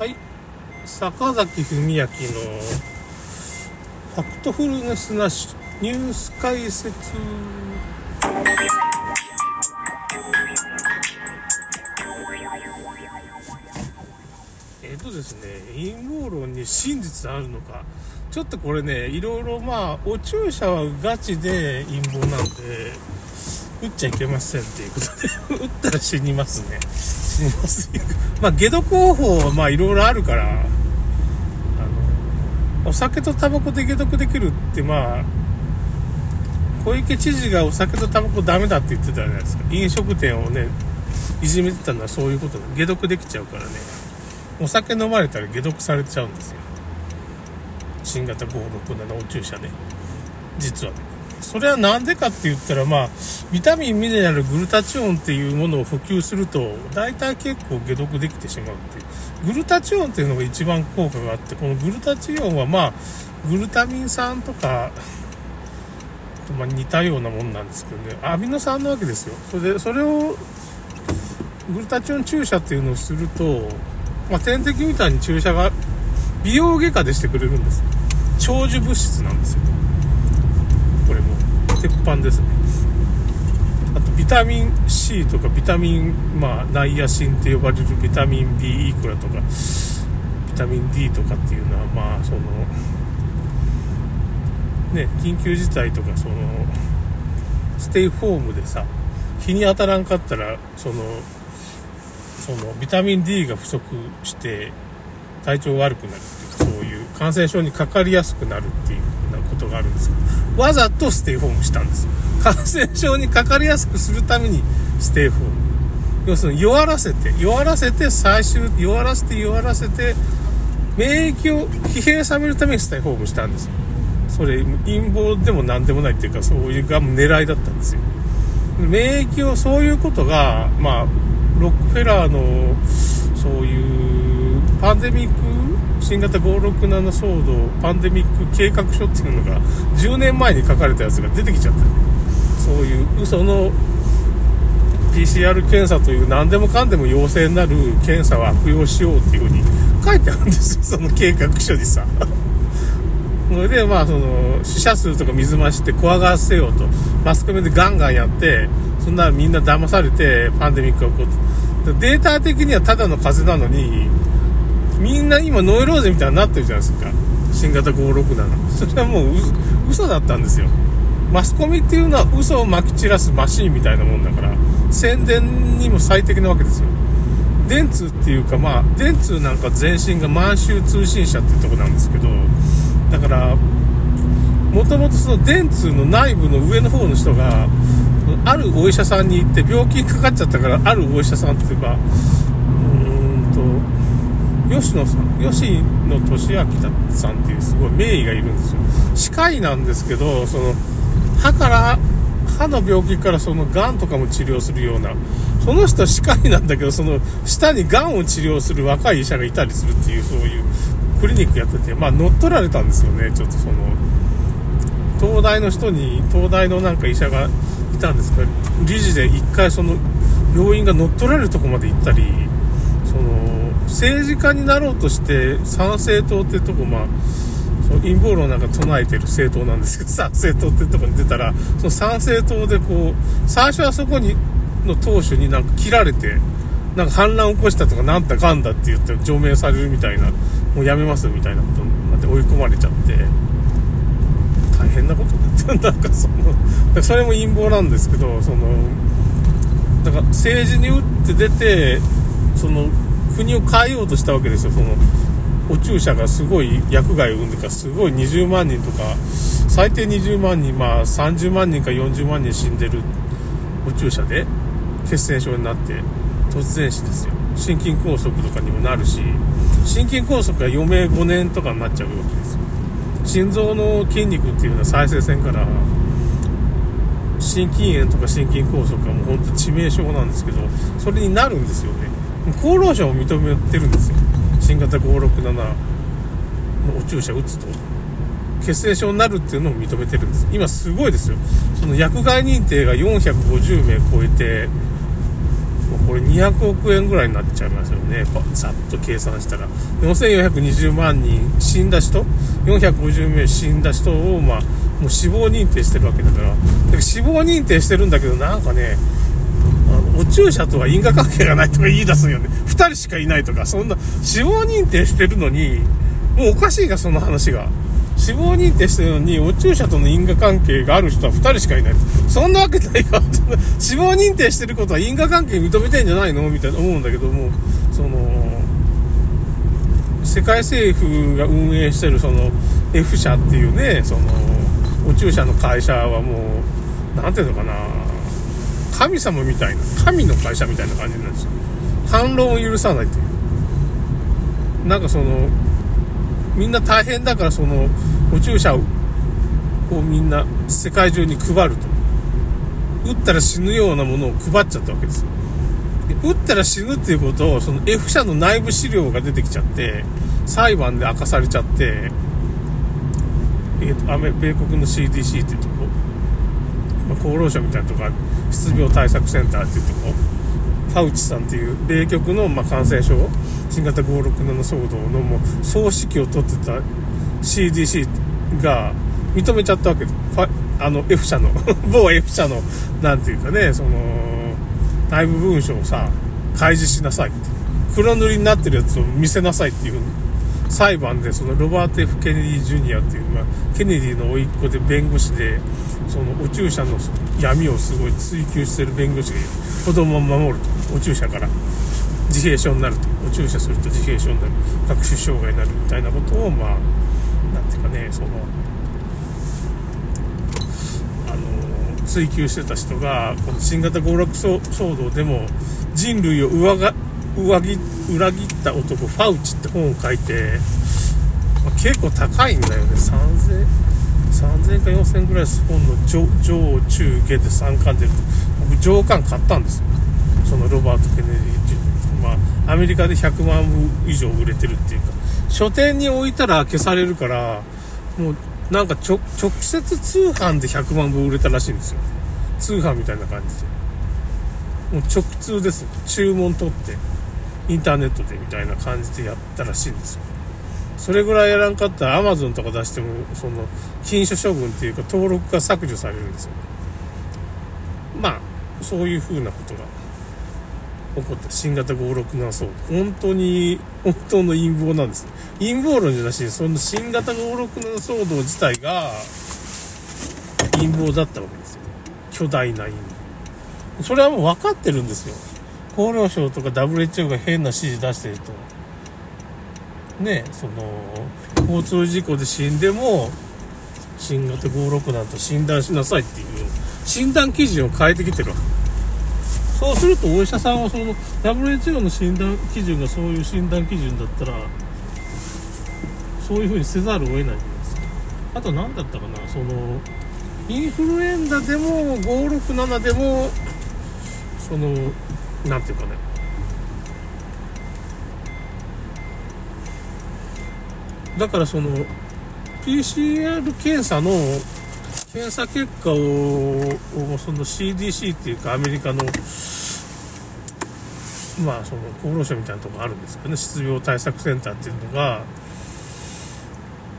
はい。坂崎文明のファクトフルネスなしニュース解説。えっとですね陰謀論に真実あるのか。ちょっとこれねいろいろまあお注射はガチで陰謀なんで。打っちゃいけませんっていうことで打ったら死にますね。死にますまあ解毒方法はまあいろいろあるからあのお酒とタバコで解毒できるってまあ小池知事がお酒とタバコダメだって言ってたじゃないですか。飲食店をねいじめてたのはそういうことで解毒できちゃうからね。お酒飲まれたら解毒されちゃうんですよ。新型567お注射で。実は。ねそれは何でかって言ったらまあビタミンミネラルグルタチオンっていうものを補給すると大体結構解毒できてしまうっていう。グルタチオンっていうのが一番効果があってこのグルタチオンはまあグルタミン酸とかまあ、似たようなもんなんですけどね。アミノ酸なわけですよ。それでそれをグルタチオン注射っていうのをすると、まあ、点滴みたいに注射が美容外科でしてくれるんです。長寿物質なんですよ。鉄板ですね。あとビタミン C とかビタミン、まあ、ナイアシンって呼ばれるビタミン B いくらとかビタミン D とかっていうのはまあそのね緊急事態とかそのステイホームでさ日に当たらんかったらそのそのビタミン D が不足して体調悪くなるっていうかそういう感染症にかかりやすくなるっていうことがあるんですけどわざとステイホームしたんですよ感染症にかかりやすくするためにステイホーム要するに弱らせて弱らせて最終弱らせて弱らせて免疫を疲弊させるためにステイホームしたんですよそれ陰謀でも何でもないっていうかそういうが狙いだったんですよ免疫をそういうことがまあロックフェラーのそういうパンデミック新型567騒動パンデミック計画書っていうのが10年前に書かれたやつが出てきちゃった。そういう嘘の PCR 検査という何でもかんでも陽性になる検査を悪用しようっていうふうに書いてあるんですよその計画書にさ。それでまあその死者数とか水増して怖がらせようと。マスコミでガンガンやってそんなみんな騙されてパンデミックが起こってデータ的にはただの風邪なのにみんな今ノイローゼみたいになってるじゃないですか。新型567それはもう嘘だったんですよ。マスコミっていうのは嘘をまき散らすマシンみたいなもんだから宣伝にも最適なわけですよ。電通っていうかまあ電通なんか前身が満州通信社っていうとこなんですけどだからもともとその電通の内部の上の方の人があるお医者さんに行って病気にかかっちゃったからあるお医者さんって言えばうーんと吉野さん吉野俊明さんっていうすごい名医がいるんですよ。歯科医なんですけどその歯から歯の病気からその癌とかも治療するようなその人は歯科医なんだけどその下に癌を治療する若い医者がいたりするっていうそういうクリニックやっててまあ乗っ取られたんですよねちょっとその東大の人に東大のなんか医者がいたんですけど理事で一回その病院が乗っ取られるとこまで行ったり政治家になろうとして参政党ってとこまあその陰謀論なんか唱えてる政党なんですけど 参政党ってとこに出たらその参政党でこう最初はそこにの党首になんか切られてなんか反乱を起こしたとかなんだかんだって言って除名されるみたいなもうやめますみたいなことになって追い込まれちゃって大変なことになってなんかその それも陰謀なんですけどそのだから政治に打って出てその国を変えようとしたわけですよ。そのお注射がすごい薬害を生んでからすごい20万人とか最低20万人まあ30万人か40万人死んでるお注射で血栓症になって突然死ですよ。心筋梗塞とかにもなるし心筋梗塞が余命5年とかになっちゃうわけですよ。心臓の筋肉っていうのは再生線から心筋炎とか心筋梗塞はもう本当致命傷なんですけどそれになるんですよね。厚労省も認めてるんですよ新型567のお注射打つと血栓症になるっていうのを認めてるんです今すごいですよその薬害認定が450名超えてこれ200億円ぐらいになっちゃいますよね。ざっと計算したら。4420万人死んだ人 ?450 名死んだ人を、まあ、もう死亡認定してるわけだから。だから死亡認定してるんだけど、なんかね、お注射とは因果関係がないとか言い出すよね。2人しかいないとか、そんな、死亡認定してるのに、もうおかしいが、その話が。死亡認定してるのに、お注射との因果関係がある人は2人しかいない。そんなわけないか。死亡認定してることは因果関係認めてんじゃないの？みたいな思うんだけども、その、世界政府が運営してるその F 社っていうね、その、お注射の会社はもう、なんていうのかな、神様みたいな、神の会社みたいな感じなんですよ。反論を許さないという。なんかその、みんな大変だからそのお注射をみんな世界中に配ると打ったら死ぬようなものを配っちゃったわけです打ったら死ぬっていうことをその F 社の内部資料が出てきちゃって裁判で明かされちゃってえーと、米国の CDC っていうとこ、ま、厚労省みたいなとこ失病対策センターっていうとこファウチさんっていう米局の、ま、感染症新型567騒動のもう総指揮を取ってた CDC が認めちゃったわけです。あの F 社の 某 F 社のなんていうかねその内部文書をさ開示しなさいって。黒塗りになってるやつを見せなさいっていう裁判でそのロバート・ F・ ケネディ・ジュニアっていう、まあ、ケネディの甥っ子で弁護士でそのお注射の闇をすごい追求してる弁護士が子供を守るとお注射から。自閉症になるとお注射すると自閉症になる。学習障害になるみたいなことをまあなんていうかねそのあの追求してた人がこの新型暴落騒動でも人類を上が上切裏切った男ファウチって本を書いて、まあ、結構高いんだよね。3000 3000か4000ぐらいです本の上上中下で3巻出ると。僕上巻買ったんですよ。そのロバート・ケネディっていうまあアメリカで100万部以上売れてるっていうか。書店に置いたら消されるからもうなんか直接通販で100万部売れたらしいんですよ。通販みたいな感じで。もう直通です。注文取って。インターネットでみたいな感じでやったらしいんですよ。それぐらいやらんかったら Amazon とか出してもその禁書処分っていうか登録が削除されるんですよ。まあそういうふうなことが起こった。新型567騒動本当に本当の陰謀なんです。陰謀論じゃなしにその新型567騒動自体が陰謀だったわけですよ。巨大な陰謀。それはもう分かってるんですよ。厚労省とか WHO が変な指示出してると。ねその交通事故で死んでも新型567と診断しなさいっていう診断基準を変えてきてるわけ。そうするとお医者さんはその WHO の診断基準がそういう診断基準だったらそういうふうにせざるを得ないじゃないですか。あと何だったかなそのインフルエンザでも567でもその何ていうかね。だからその PCR 検査の検査結果をその CDC っていうかアメリカのまあその厚労省みたいなとこあるんですけどね。失病対策センターっていうのが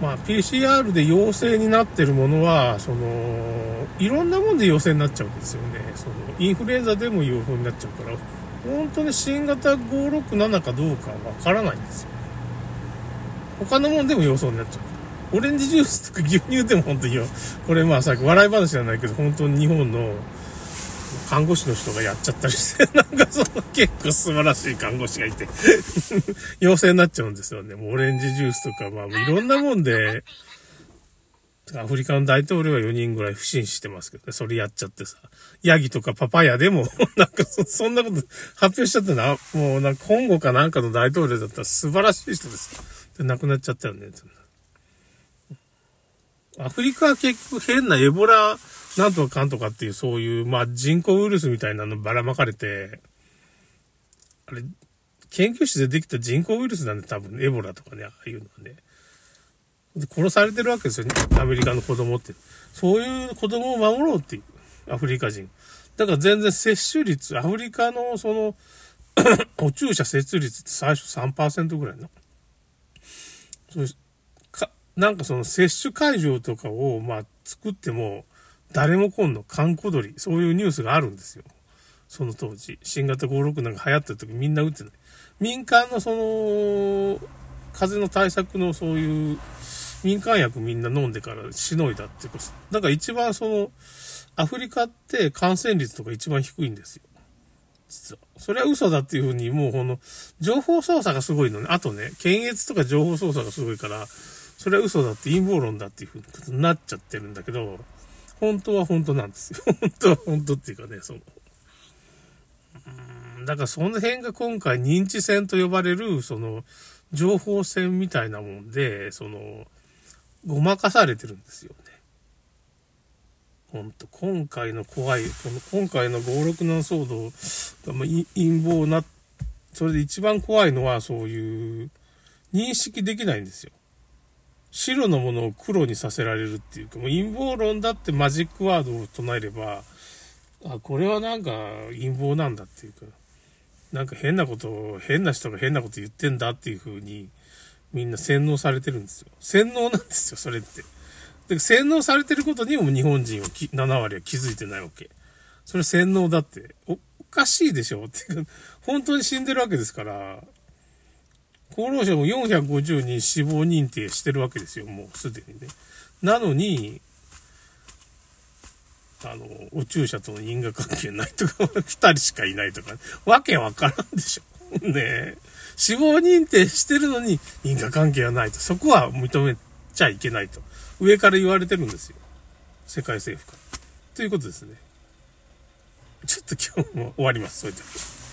まあ PCR で陽性になってるものはそのいろんなもんで陽性になっちゃうんですよね。そのインフルエンザでも陽性になっちゃうから本当に新型567かどうかわからないんですよね。他のもんでも陽性になっちゃう。オレンジジュースとか牛乳でも本当によ、これまあさっき、笑い話じゃないけど、本当に日本の看護師の人がやっちゃったりして、なんかその結構素晴らしい看護師がいて 陽性になっちゃうんですよね。もうオレンジジュースとか、まあいろんなもんで、アフリカの大統領は4人ぐらい不審してますけどね、それやっちゃってさ、ヤギとかパパヤでも、なんかそんなこと発表しちゃったな、もうなんか今後かなんかの大統領だったら素晴らしい人です。で、亡くなっちゃったよね。アフリカは結局変なエボラなんとかかんとかっていうそういう、まあ人工ウイルスみたいなのばらまかれて、あれ、研究室でできた人工ウイルスなんで多分エボラとかね、ああいうのはね。で殺されてるわけですよね。アメリカの子供って。そういう子供を守ろうっていう。アフリカ人。だから全然接種率、アフリカのその お注射接種率って最初3%ぐらいの。そうかなんかその接種会場とかを、まあ、作っても、誰も来んの、観光鳥、そういうニュースがあるんですよ。その当時。新型56なんか流行ってる時みんな打ってない。民間のその、風邪の対策のそういう民間薬みんな飲んでからしのいだっていうか、だから一番その、アフリカって感染率とか一番低いんですよ。実は。それは嘘だっていうふうに、もうこの、情報操作がすごいのね。あとね、検閲とか情報操作がすごいから、それは嘘だって陰謀論だっていうふうになっちゃってるんだけど、本当は本当なんですよ。本当は本当っていうかね、その。うん、だからその辺が今回認知戦と呼ばれる、その、情報戦みたいなもんで、その、ごまかされてるんですよね。ほんと、今回の怖い、この今回の567騒動が、ま陰謀な、それで一番怖いのはそういう、認識できないんですよ。白のものを黒にさせられるっていうか、もう陰謀論だってマジックワードを唱えれば、あ、これはなんか陰謀なんだっていうか、なんか変なことを、変な人が変なこと言ってんだっていう風に、みんな洗脳されてるんですよ。洗脳なんですよ、それって。で、洗脳されてることにも日本人は7割は気づいてないわけ。それ洗脳だって、お、おかしいでしょっていう、本当に死んでるわけですから、厚労省も450人死亡認定してるわけですよ、もうすでにね。なのに、あの、お注射との因果関係ないとか、2人しかいないとか、わけわからんでしょ。ねえ。死亡認定してるのに因果関係はないと。そこは認めちゃいけないと。上から言われてるんですよ。世界政府から。ということですね。ちょっと今日も終わります。それでは。